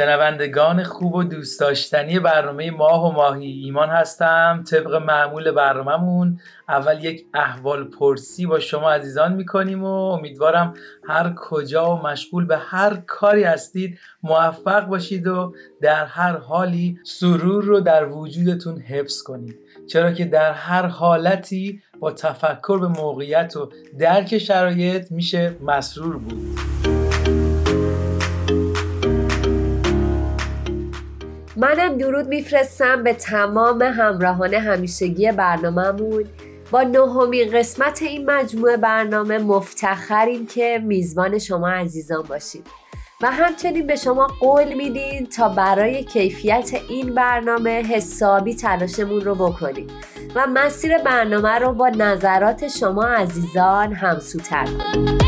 شنوندگان خوب و دوست داشتنی برنامه ماه و ماهی ایمان هستم طبق معمول برنامهمون. اول یک احوال پرسی با شما عزیزان می‌کنیم و امیدوارم هر کجا و مشغول به هر کاری هستید موفق باشید و در هر حالی سرور رو در وجودتون حفظ کنید. چرا که در هر حالتی با تفکر به موقعیت و درک شرایط میشه مسرور بود. منم درود میفرستم به تمام همراهان همیشگی برنامهمون. با نهمین قسمت این مجموعه برنامه مفتخریم که میزبان شما عزیزان باشید و همچنین به شما قول میدین تا برای کیفیت این برنامه حسابی تلاشمون رو بکنیم و مسیر برنامه رو با نظرات شما عزیزان همسوتر کنیم.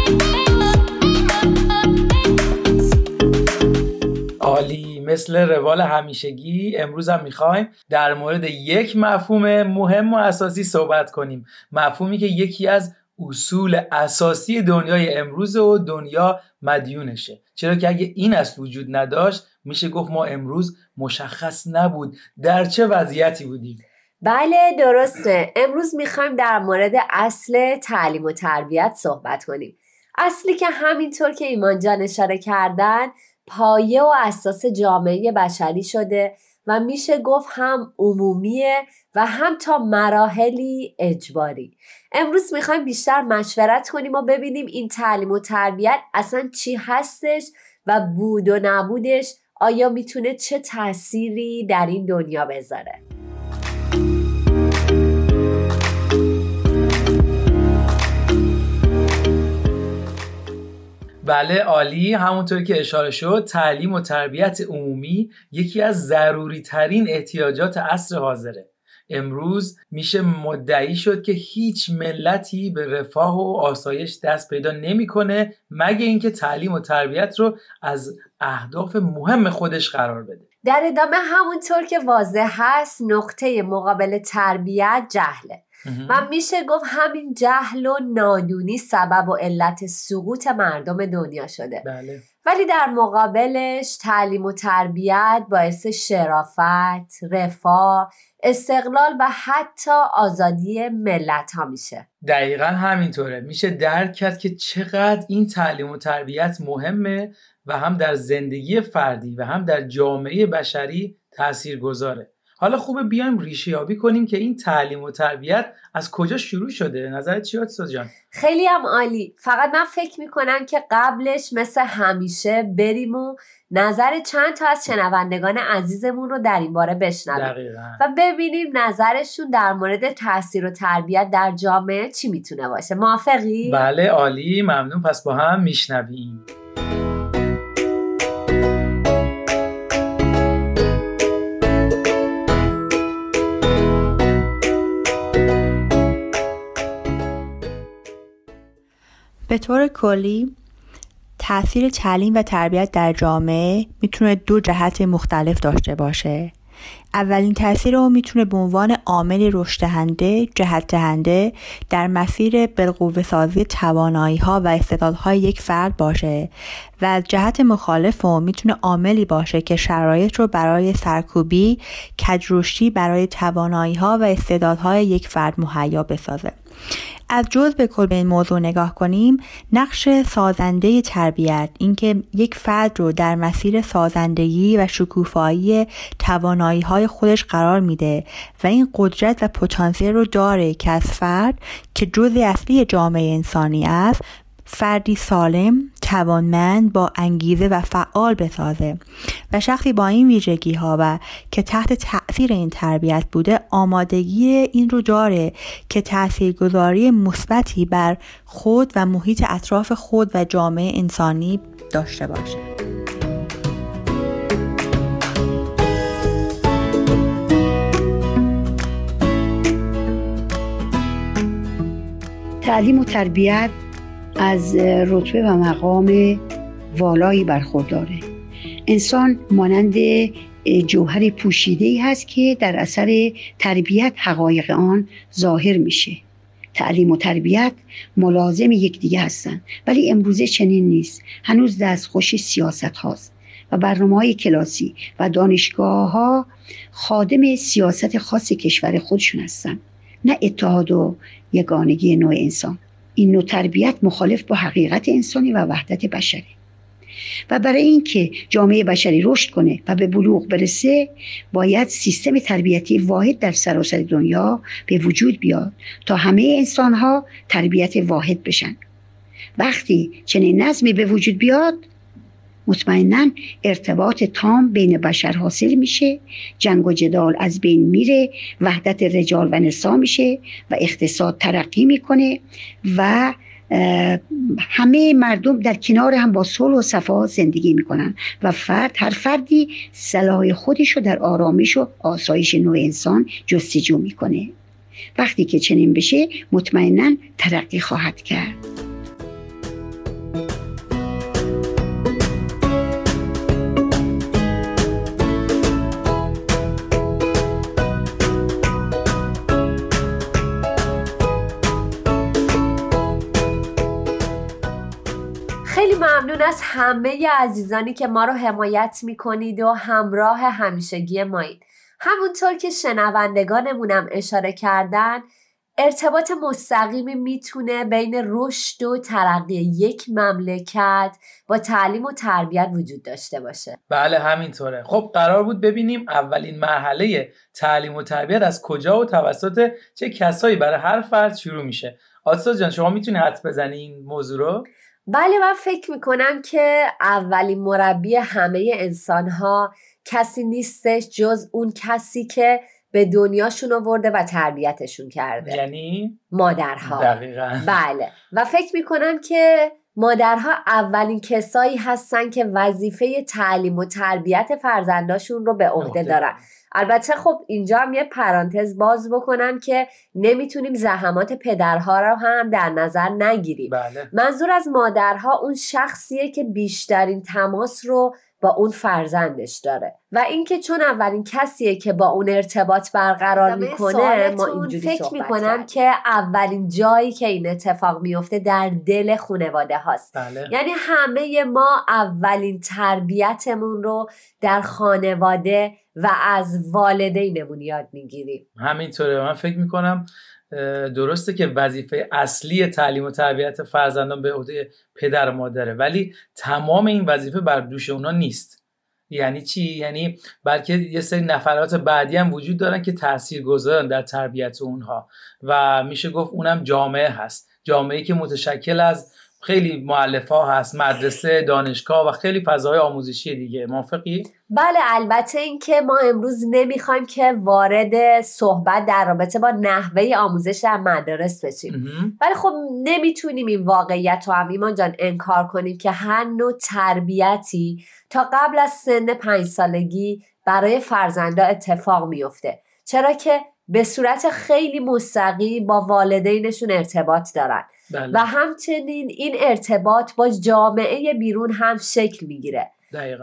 عالی. مثل روال همیشگی امروز هم می‌خوایم در مورد یک مفهوم مهم و اساسی صحبت کنیم. مفهومی که یکی از اصول اساسی دنیای امروز و دنیا مدیونشه. چرا که اگه این اصل وجود نداشت میشه گفت ما امروز مشخص نبود در چه وضعیتی بودیم. بله درسته. امروز می‌خوایم در مورد اصل تعلیم و تربیت صحبت کنیم. اصلی که همینطور که ایمان جان اشاره کردن پایه و اساس جامعه بشری شده و میشه گفت هم عمومیه و هم تا مراحلی اجباری. امروز می‌خوایم بیشتر مشورت کنیم و ببینیم این تعلیم و تربیت اصلا چی هستش و بود و نبودش. آیا می‌تونه چه تأثیری در این دنیا بذاره؟ بله عالی. همونطور که اشاره شد تعلیم و تربیت عمومی یکی از ضروری ترین احتیاجات عصر حاضره. امروز میشه مدعی شد که هیچ ملتی به رفاه و آسایش دست پیدا نمی‌کنه مگه اینکه تعلیم و تربیت رو از اهداف مهم خودش قرار بده. در ادامه همونطور که واضح هست نقطه مقابل تربیت جهله. و میشه گفت همین جهل و نادونی سبب و علت سقوط مردم دنیا شده. بله. ولی در مقابلش تعلیم و تربیت باعث شرافت، رفاه، استقلال و حتی آزادی ملت ها میشه. دقیقا همینطوره. میشه درک کرد که چقدر این تعلیم و تربیت مهمه و هم در زندگی فردی و هم در جامعه بشری تأثیر گذاره حالا خوبه بیایم ریشه یابی کنیم که این تعلیم و تربیت از کجا شروع شده؟ نظرت چی جان؟ خیلی هم عالی. فقط من فکر می‌کنم که قبلش مثل همیشه بریم و نظر چند تا از شنوندگان عزیزمون رو در این باره بشنویم. و ببینیم نظرشون در مورد تاثیر و تربیت در جامعه چی می‌تونه باشه. موافقی؟ بله عالی. ممنون. پس با هم میشنویم. به طور کلی تاثیر تعلیم و تربیت در جامعه می‌تونه دو جهت مختلف داشته باشه. اولین تاثیر رو می‌تونه به عنوان عامل رشد دهنده جهت دهنده در مسیر بالقوه سازی توانایی ها و استعدادهای یک فرد باشه و از جهت مخالف رو می‌تونه عاملی باشه که شرایط رو برای سرکوبی کجروشی برای توانایی ها و استعدادهای یک فرد مهیا بسازه. از جز به کل به این موضوع نگاه کنیم نقش سازنده تربیت اینکه یک فرد رو در مسیر سازندگی و شکوفایی توانایی های خودش قرار میده و این قدرت و پتانسیل رو داره که از فرد که جز اصلی جامعه انسانی است فردی سالم توانمند با انگیزه و فعال بسازه و شخصی با این ویژگی ها و که تحت تأثیر این تربیت بوده آمادگی این رو داره که تاثیرگذاری مثبتی بر خود و محیط اطراف خود و جامعه انسانی داشته باشه. تعلیم و تربیت از رتبه و مقام والایی برخورداره. انسان مانند جوهر پوشیده ای هست که در اثر تربیت حقایق آن ظاهر میشه. تعلیم و تربیت ملازم یکدیگه هستند ولی امروزه چنین نیست. هنوز دستخوش سیاست هاست و برنامه های کلاسی و دانشگاه ها خادم سیاست خاص کشور خودشون هستن نه اتحاد و یگانگی نوع انسان. این نوع تربیت مخالف با حقیقت انسانی و وحدت بشری. و برای اینکه جامعه بشری رشد کنه و به بلوغ برسه باید سیستم تربیتی واحد در سراسر دنیا به وجود بیاد تا همه انسان ها تربیت واحد بشن. وقتی چنین نظمی به وجود بیاد مطمئنا ارتباط تام بین بشر حاصل میشه جنگ و جدال از بین میره وحدت رجال و نسا میشه و اقتصاد ترقی می‌کنه و همه مردم در کنار هم با صلح و صفا زندگی می‌کنن و فرد هر فردی صلاح خودش رو در آرامش و آسایش نوع انسان جستجو می‌کنه. وقتی که چنین بشه مطمئنا ترقی خواهد کرد. همه عزیزانی که ما رو حمایت می‌کنید و همراه همیشگی مایید همونطور که شنوندگانمونم اشاره کردن ارتباط مستقیمی می‌تونه بین رشد و ترقی یک مملکت با تعلیم و تربیت وجود داشته باشه. بله همینطوره. خب قرار بود ببینیم اولین مرحله تعلیم و تربیت از کجا و توسط چه کسایی برای هر فرد شروع میشه. آتسا جان شما می‌تونی حد بزنی این موضوع رو؟ بله من فکر می‌کنم که اولین مربی همه انسان ها کسی نیستش جز اون کسی که به دنیاشون آورده و تربیتشون کرده. یعنی؟ مادرها. دقیقا. بله. و فکر می‌کنم که مادرها اولین کسایی هستن که وظیفه تعلیم و تربیت فرزنداشون رو به عهده دارن. البته خب اینجا هم یه پرانتز باز بکنم که نمی‌تونیم زحمات پدرها رو هم در نظر نگیریم. بله. منظور از مادرها اون شخصیه که بیشترین تماس رو با اون فرزندش داره. و اینکه چون اولین کسیه که با اون ارتباط برقرار می‌کنه ما اینجوری فکر می‌کنم که اولین جایی که این اتفاق میفته در دل خانواده هاست. بله. یعنی همه ما اولین تربیتمون رو در خانواده و از والدینمون یاد می‌گیریم. همینطوره. من فکر می‌کنم درسته که وظیفه اصلی تعلیم و تربیت فرزندان به عهده پدر و مادره ولی تمام این وظیفه بر دوش اونا نیست. یعنی چی؟ یعنی بلکه یه سری نفرات بعدی هم وجود دارن که تأثیر گذارن در تربیت اونها. و میشه گفت اونم جامعه هست. جامعه که متشکل از خیلی معلف ها هست مدرسه دانشگاه و خیلی فضای آموزشی دیگه. موافقی؟ بله البته اینکه ما امروز نمی‌خوایم که وارد صحبت در رابطه با نحوه آموزش در مدارس بشیم. ولی خب نمی‌تونیم این واقعیت رو هم ایمان جان انکار کنیم که هر نوع تربیتی تا قبل از سن پنج سالگی برای فرزندا اتفاق میفته چرا که به صورت خیلی مستقیم با والدینشون ارتباط دارن. بله. و همچنین این ارتباط با جامعه بیرون هم شکل می‌گیره.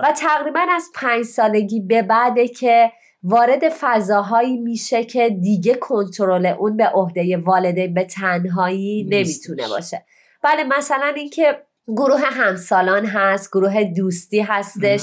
و تقریبا از پنج سالگی به بعده که وارد فضاهایی میشه که دیگه کنترل اون به عهده والدین به تنهایی نمی‌تونه باشه. بله مثلا اینکه گروه همسالان هست گروه دوستی هستش.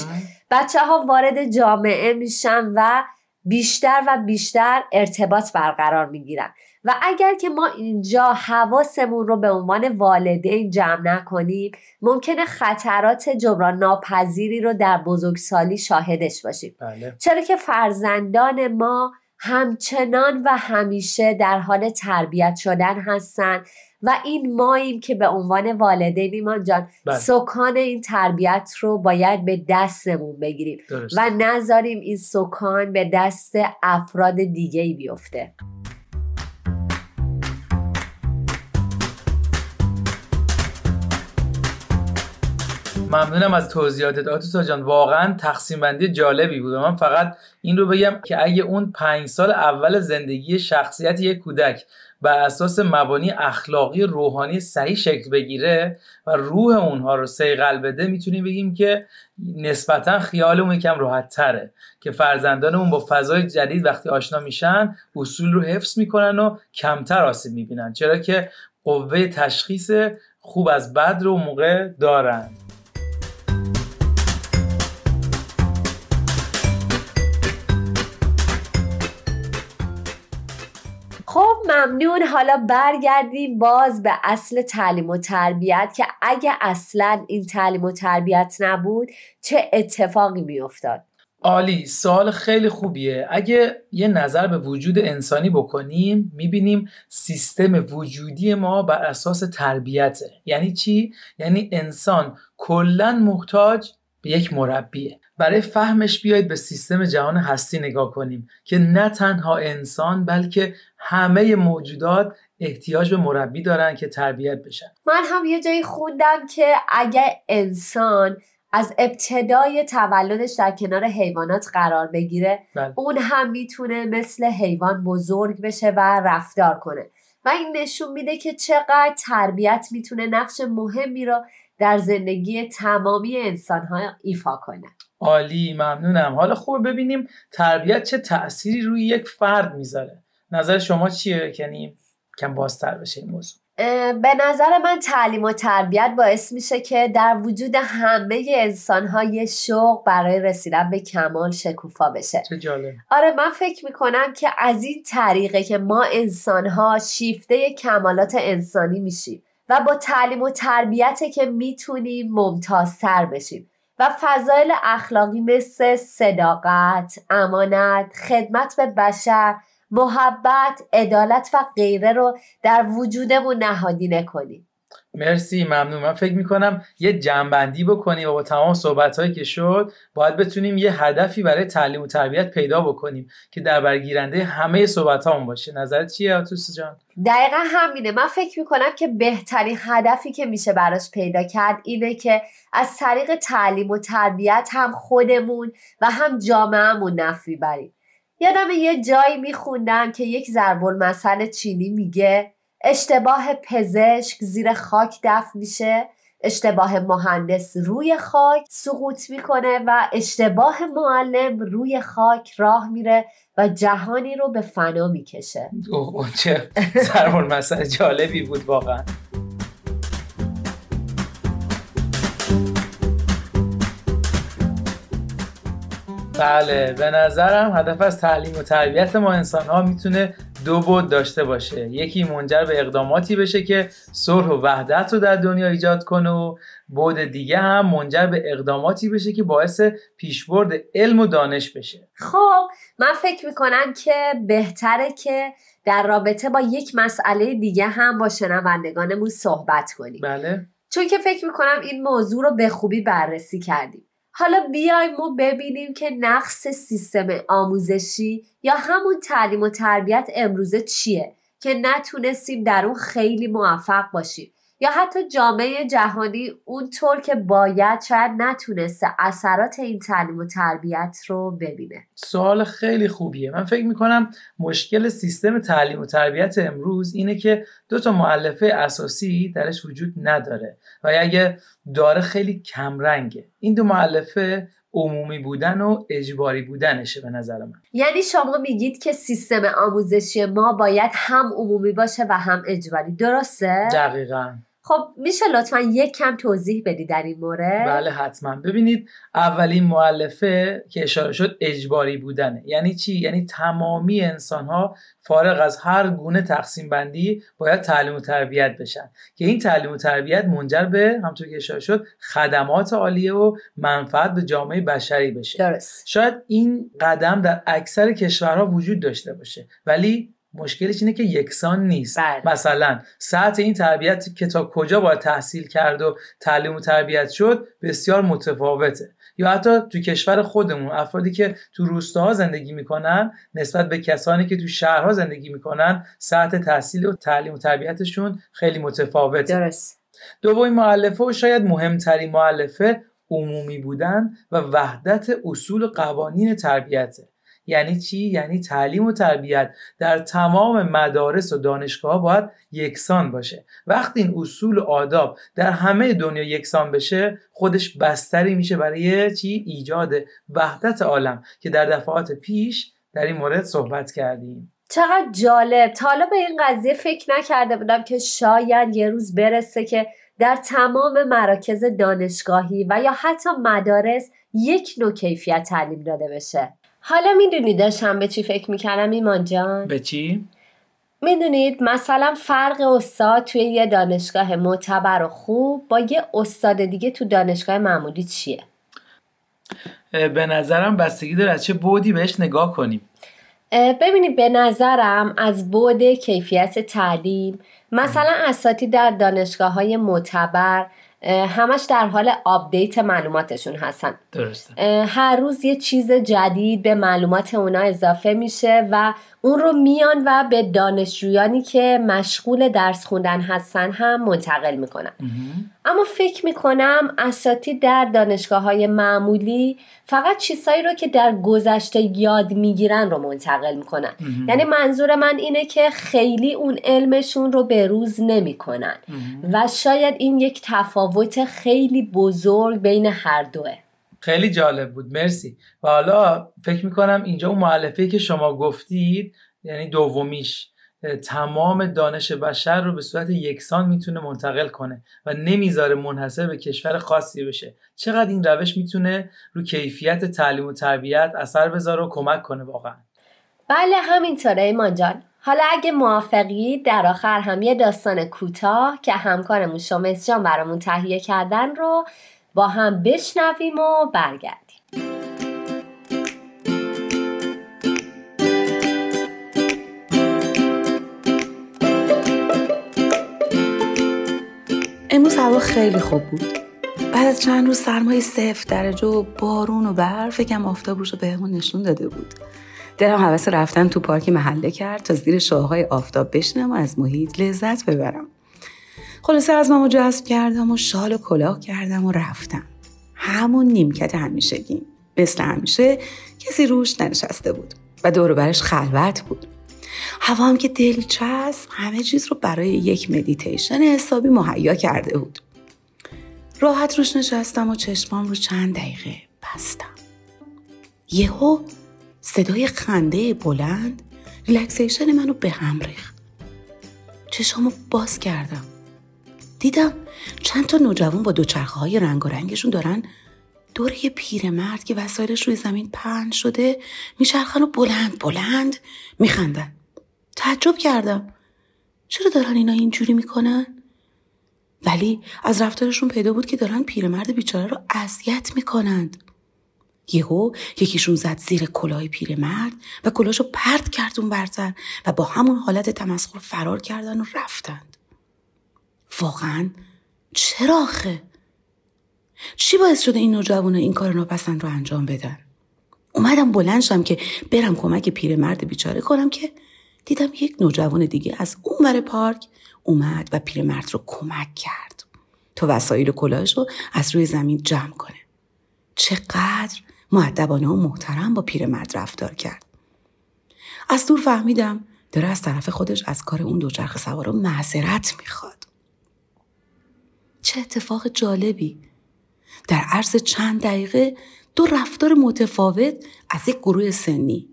بچه ها وارد جامعه میشن و بیشتر و بیشتر ارتباط برقرار می‌گیرن. و اگر که ما اینجا حواسمون رو به عنوان والدین جمع نکنیم ممکنه خطرات جبران ناپذیری رو در بزرگسالی شاهدش باشیم بله. چرا که فرزندان ما همچنان و همیشه در حال تربیت شدن هستن و این ماییم که به عنوان والدین ایمان جان بله. سکان این تربیت رو باید به دستمون بگیریم درست. و نذاریم این سکان به دست افراد دیگه ای بیفته ممنونم از توضیحاتت آتوسا جان. واقعا تقسیم بندی جالبی بود. من فقط این رو بگم که اگه اون پنج سال اول زندگی شخصیت یک کودک بر اساس مبانی اخلاقی روحانی صحیح شکل بگیره و روح اونها رو سیقل بده می‌تونیم بگیم که نسبتا خیالمون یکم راحت تره که فرزندانمون با فضای جدید وقتی آشنا میشن اصول رو حفظ می‌کنن و کمتر آسیب می‌بینن. چرا که قوه تشخیص خوب از بد رو موقع دارن. ممنون. حالا برگردیم باز به اصل تعلیم و تربیت که اگه اصلا این تعلیم و تربیت نبود چه اتفاقی میافتاد؟ عالی سوال خیلی خوبیه. اگه یه نظر به وجود انسانی بکنیم می‌بینیم سیستم وجودی ما بر اساس تربیته. یعنی چی؟ یعنی انسان کلا محتاج یک مربیه. برای فهمش بیاید به سیستم جهان هستی نگاه کنیم که نه تنها انسان بلکه همه موجودات احتیاج به مربی دارن که تربیت بشن. من هم یه جایی خوندم که اگه انسان از ابتدای تولدش در کنار حیوانات قرار بگیره بله. اون هم می‌تونه مثل حیوان بزرگ بشه و رفتار کنه. و این نشون میده که چقدر تربیت می‌تونه نقش مهمی رو در زندگی تمامی انسانها ایفا کنه عالی ممنونم. حالا خوب ببینیم تربیت چه تأثیری روی یک فرد می‌ذاره. نظر شما چیه؟ یعنی کم بازتر بشه این موضوع. به نظر من تعلیم و تربیت باعث میشه که در وجود همه انسان ها یه شوق برای رسیدن به کمال شکوفا بشه. چه جالب. آره من فکر می‌کنم که از این طریقه که ما انسان ها شیفته کمالات انسانی میشیم. و با تعلیم و تربیت که می‌تونیم ممتازتر بشیم. و فضایل اخلاقی مثل صداقت، امانت، خدمت به بشر، محبت، عدالت و غیره رو در وجودمون نهادینه کنیم. مرسی ممنون. من فکر می‌کنم یه جنبندی بکنیم و با تمام صحبت که شد باید بتونیم یه هدفی برای تعلیم و تربیت پیدا بکنیم که در برگیرنده همه صحبت باشه. نظرت چیه آتوس جان؟ دقیقا همینه. من فکر می‌کنم که بهترین هدفی که میشه براش پیدا کرد اینه که از طریق تعلیم و تربیت هم خودمون و هم جامعهمون نفی بریم. یادم یه جایی میخوندم که یک ضرب المثل چینی میگه اشتباه پزشک زیر خاک دفن میشه. اشتباه مهندس روی خاک سقوط می‌کنه و اشتباه معلم روی خاک راه میره و جهانی رو به فنا می‌کشه. اوه چه ضرب المثل جالبی بود واقعا. بله به نظرم هدف از تعلیم و تربیت ما انسان ها می‌تونه دو بود داشته باشه. یکی منجر به اقداماتی بشه که صلح و وحدت رو در دنیا ایجاد کنه و بود دیگه هم منجر به اقداماتی بشه که باعث پیشبرد علم و دانش بشه. خب من فکر می‌کنم که بهتره که در رابطه با یک مسئله دیگه هم با شنوندگانمون صحبت کنیم. بله. چون که فکر می‌کنم این موضوع رو به خوبی بررسی کردیم. حالا بیایم ما ببینیم که نقص سیستم آموزشی یا همون تعلیم و تربیت امروزه چیه که نتونستیم در اون خیلی موفق باشیم. یا حتی جامعه جهانی اونطور که باید شاید نتونسته اثرات این تعلیم و تربیت رو ببینه. سوال خیلی خوبیه. من فکر می‌کنم مشکل سیستم تعلیم و تربیت امروز اینه که دو تا معلفه اساسی درش وجود نداره و اگه داره خیلی کمرنگه. این دو معلفه عمومی بودن و اجباری بودنشه به نظر من. یعنی شما میگید که سیستم آموزشی ما باید هم عمومی باشه و هم اجباری. درسته؟ دقیقا. خب میشه لطفا یک کم توضیح بدی در این مورد؟ بله حتما. ببینید اولین معلفه که اشاره شد اجباری بودنه. یعنی چی؟ یعنی تمامی انسان ها فارغ از هر گونه تقسیم بندی باید تعلیم و تربیت بشن. که این تعلیم و تربیت منجر به همطور که اشاره شد خدمات عالیه و منفعت به جامعه بشری بشه. درست. شاید این قدم در اکثر کشورها وجود داشته باشه. ولی مشکلش اینه که یکسان نیست. بله. مثلا ساعت این تربیت که تا کجا باید تحصیل کرد و تعلیم و تربیت شد بسیار متفاوته. یا حتی تو کشور خودمون افرادی که تو روستاها زندگی می‌کنن نسبت به کسانی که تو شهرها زندگی می‌کنن ساعت تحصیل و تعلیم و تربیتشون خیلی متفاوته. درست. دومین معلفه و شاید مهمترین معلفه عمومی بودن و وحدت اصول و قوانین تربیته. یعنی چی؟ یعنی تعلیم و تربیت در تمام مدارس و دانشگاه باید یکسان باشه. وقتی این اصول و آداب در همه دنیا یکسان بشه خودش بستری میشه برای چی؟ ایجاد وحدت عالم که در دفعات پیش در این مورد صحبت کردیم. چقدر جالب. تا حالا به این قضیه فکر نکرده بودم که شاید یه روز برسه که در تمام مراکز دانشگاهی و یا حتی مدارس یک نوع کیفیت تعلیم داده بشه. حالا می‌دونی داشتم به چی فکر می‌کردم ایمان جان؟ به چی؟ می‌دونید مثلا فرق استاد توی یه دانشگاه معتبر و خوب با یه استاد دیگه تو دانشگاه معمولی چیه؟ به نظرم بستگی داره از چه بودی بهش نگاه کنیم ببینید به نظرم از بود کیفیت تعلیم مثلا اساتی در دانشگاه های معتبر همش در حال آپدیت معلوماتشون هستن. درسته. هر روز یه چیز جدید به معلومات اونا اضافه میشه و اون رو میان و به دانشجویانی که مشغول درس خوندن هستن هم منتقل می‌کنن. اما فکر می‌کنم اساتی در دانشگاه های معمولی فقط چیزهایی رو که در گذشته یاد می‌گیرن رو منتقل می‌کنن. یعنی منظور من اینه که خیلی اون علمشون رو به روز نمی‌کنن. و شاید این یک تفاوت خیلی بزرگ بین هر دوه. خیلی جالب بود. مرسی. و حالا فکر می‌کنم اینجا اون معلفه که شما گفتید یعنی دومیش تمام دانش بشر رو به صورت یکسان می‌تونه منتقل کنه و نمی‌ذاره منحصر به کشور خاصی بشه. چقدر این روش می‌تونه رو کیفیت تعلیم و تربیت اثر بذاره و کمک کنه واقعا؟ بله همینطوره ایمان جان. حالا اگه موافقی در آخر هم یه داستان کوتاه که همکارمون شمس جان برامون تهیه کردن رو با هم بشنویم و برگردیم. امروز هوا خیلی خوب بود. بعد از چند روز سرمایه صفر درجه و بارون و برف فکرم آفتاب روش بهمون نشون داده بود. دلم حوث رفتن تو پارکی محله کرد تا زیر شاههای آفتاب بشنم و از محیط لذت ببرم. خلاصه از مامو جذب کردم و شال و کلاه کردم و رفتم. همون نیمکت همیشگیم مثل همیشه کسی روش ننشسته بود و دور برش خلوت بود. هوا هم که دلچسب همه چیز رو برای یک مدیتیشن حسابی مهیا کرده بود. راحت روش نشستم و چشمام رو چند دقیقه بستم. یهو صدای خنده بلند relaxation منو به هم ریخت. چشامو باز کردم. دیدم چند تا نوجوان با دوچرخه های رنگ و رنگشون دارن دور یه پیرمرد که وسایلش روی زمین پهن شده میچرخن و بلند بلند میخندن. تعجب کردم. چرا دارن اینا اینجوری می‌کنن؟ ولی از رفتارشون پیدا بود که دارن پیرمرد بیچاره رو اذیت می‌کنند. یهو یکیشون زد زیر کلاه پیرمرد و کلاهشو پرت کرد اون برتر و با همون حالت تمسخر فرار کردن و رفتند. واقعا؟ چرا آخه؟ چی باعث شده این نوجوانا این کار ناپسند رو انجام بدن؟ اومدم بلند که برم کمک پیرمرد بیچاره کنم که دیدم یک نوجوان دیگه از اون ور پارک اومد و پیرمرد رو کمک کرد. تا وسایل کلاهش رو از روی زمین جمع کنه. چقدر معدبانه و محترم با پیرمرد رفتار کرد. از دور فهمیدم داره از طرف خودش از کار اون دوچرخ سوار معذرت می‌خواد. چه اتفاق جالبی. در عرض چند دقیقه دو رفتار متفاوت از یک گروه سنی.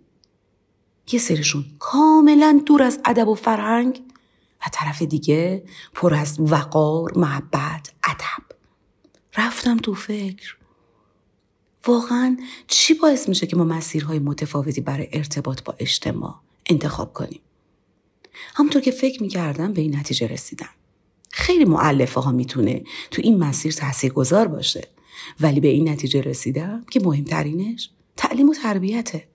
یه سرشون کاملا دور از ادب و فرهنگ و طرف دیگه پر از وقار، محبت، ادب. رفتم تو فکر. واقعا چی باعث میشه که ما مسیرهای متفاوتی برای ارتباط با اجتماع انتخاب کنیم؟ همونطور که فکر می‌کردم به این نتیجه رسیدم. خیلی معلفه ها می‌تونه تو این مسیر تاثیرگذار باشه. ولی به این نتیجه رسیدم که مهمترینش تعلیم و تربیته.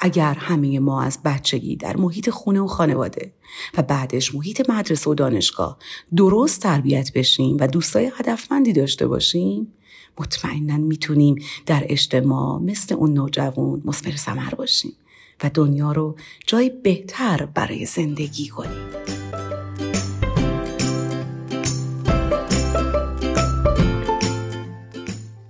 اگر همه ما از بچگی در محیط خونه و خانواده و بعدش محیط مدرسه و دانشگاه درست تربیت بشیم و دوستای هدفمندی داشته باشیم مطمئنا می‌تونیم در اجتماع مثل اون نوجوان مثمر ثمر باشیم و دنیا رو جای بهتر برای زندگی کنیم.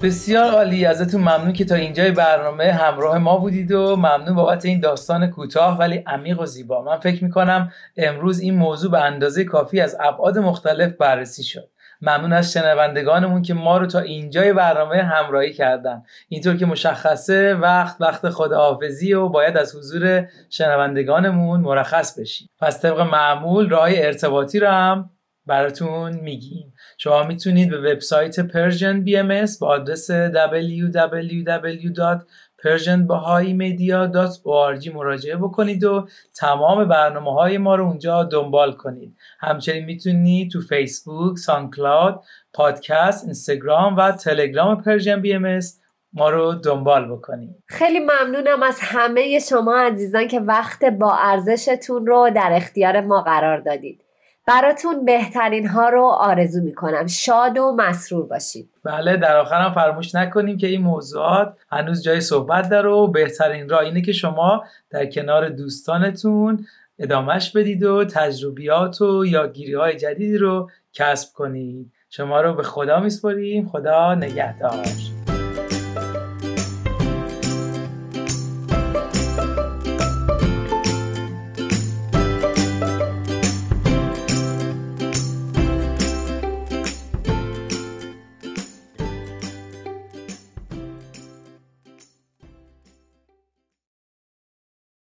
بسیار عالی. ازتون ممنون که تا اینجای برنامه همراه ما بودید و ممنون بابت این داستان کوتاه ولی عمیق و زیبا. من فکر می‌کنم امروز این موضوع به اندازه کافی از ابعاد مختلف بررسی شد. ممنون از شنوندگانمون که ما رو تا اینجای برنامه همراهی کردن. اینطور که مشخصه وقت وقت خداحافظی و باید از حضور شنوندگانمون مرخص بشیم. پس طبق معمول راه ارتباطی رو هم براتون میگیم. شما می‌تونید به وبسایت Persian BM با آدرس www.persianbahaimedia.org مراجعه بکنید و تمام برنامه های ما رو اونجا دنبال کنید. همچنین می‌تونید تو فیسبوک، ساندکلاود، پادکست، اینستاگرام و تلگرام Persian BMS ما رو دنبال بکنید. خیلی ممنونم از همه شما عزیزان که وقت با ارزشتون رو در اختیار ما قرار دادید. براتون بهترین ها رو آرزو می‌کنم. شاد و مسرور باشید. بله در آخرم فراموش نکنیم که این موضوعات هنوز جای صحبت داره و بهترین راه اینه که شما در کنار دوستانتون ادامهش بدید و تجربیات و یادگیری های جدیدی رو کسب کنید. شما رو به خدا میسپاریم. خدا نگهدار.